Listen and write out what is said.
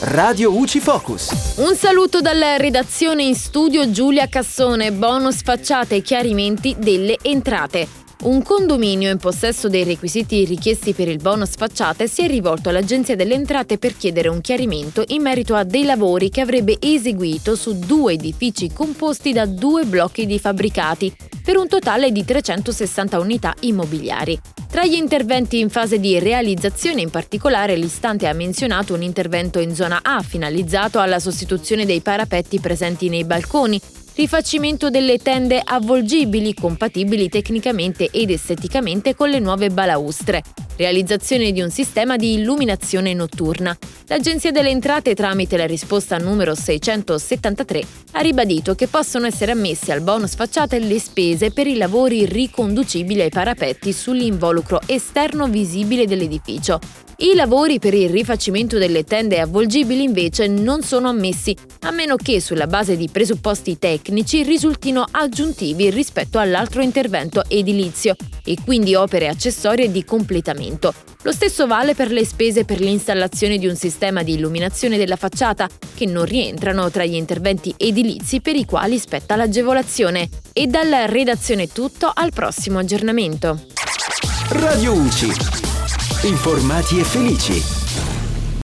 Radio UCI Focus. Un saluto dalla redazione in studio Giulia Cassone, bonus facciate e chiarimenti delle entrate. Un condominio in possesso dei requisiti richiesti per il bonus facciate si è rivolto all'Agenzia delle Entrate per chiedere un chiarimento in merito a dei lavori che avrebbe eseguito su due edifici composti da due blocchi di fabbricati, per un totale di 360 unità immobiliari. Tra gli interventi in fase di realizzazione in particolare l'istante ha menzionato un intervento in zona A finalizzato alla sostituzione dei parapetti presenti nei balconi, rifacimento delle tende avvolgibili compatibili tecnicamente ed esteticamente con le nuove balaustre, realizzazione di un sistema di illuminazione notturna. L'Agenzia delle Entrate, tramite la risposta numero 673, ha ribadito che possono essere ammesse al bonus facciate le spese per i lavori riconducibili ai parapetti sull'involucro esterno visibile dell'edificio. I lavori per il rifacimento delle tende avvolgibili invece non sono ammessi, a meno che sulla base di presupposti tecnici risultino aggiuntivi rispetto all'altro intervento edilizio e quindi opere accessorie di completamento. Lo stesso vale per le spese per l'installazione di un sistema di illuminazione della facciata, che non rientrano tra gli interventi edilizi per i quali spetta l'agevolazione. E dalla redazione tutto, al prossimo aggiornamento. Radio UCI. Informati e felici.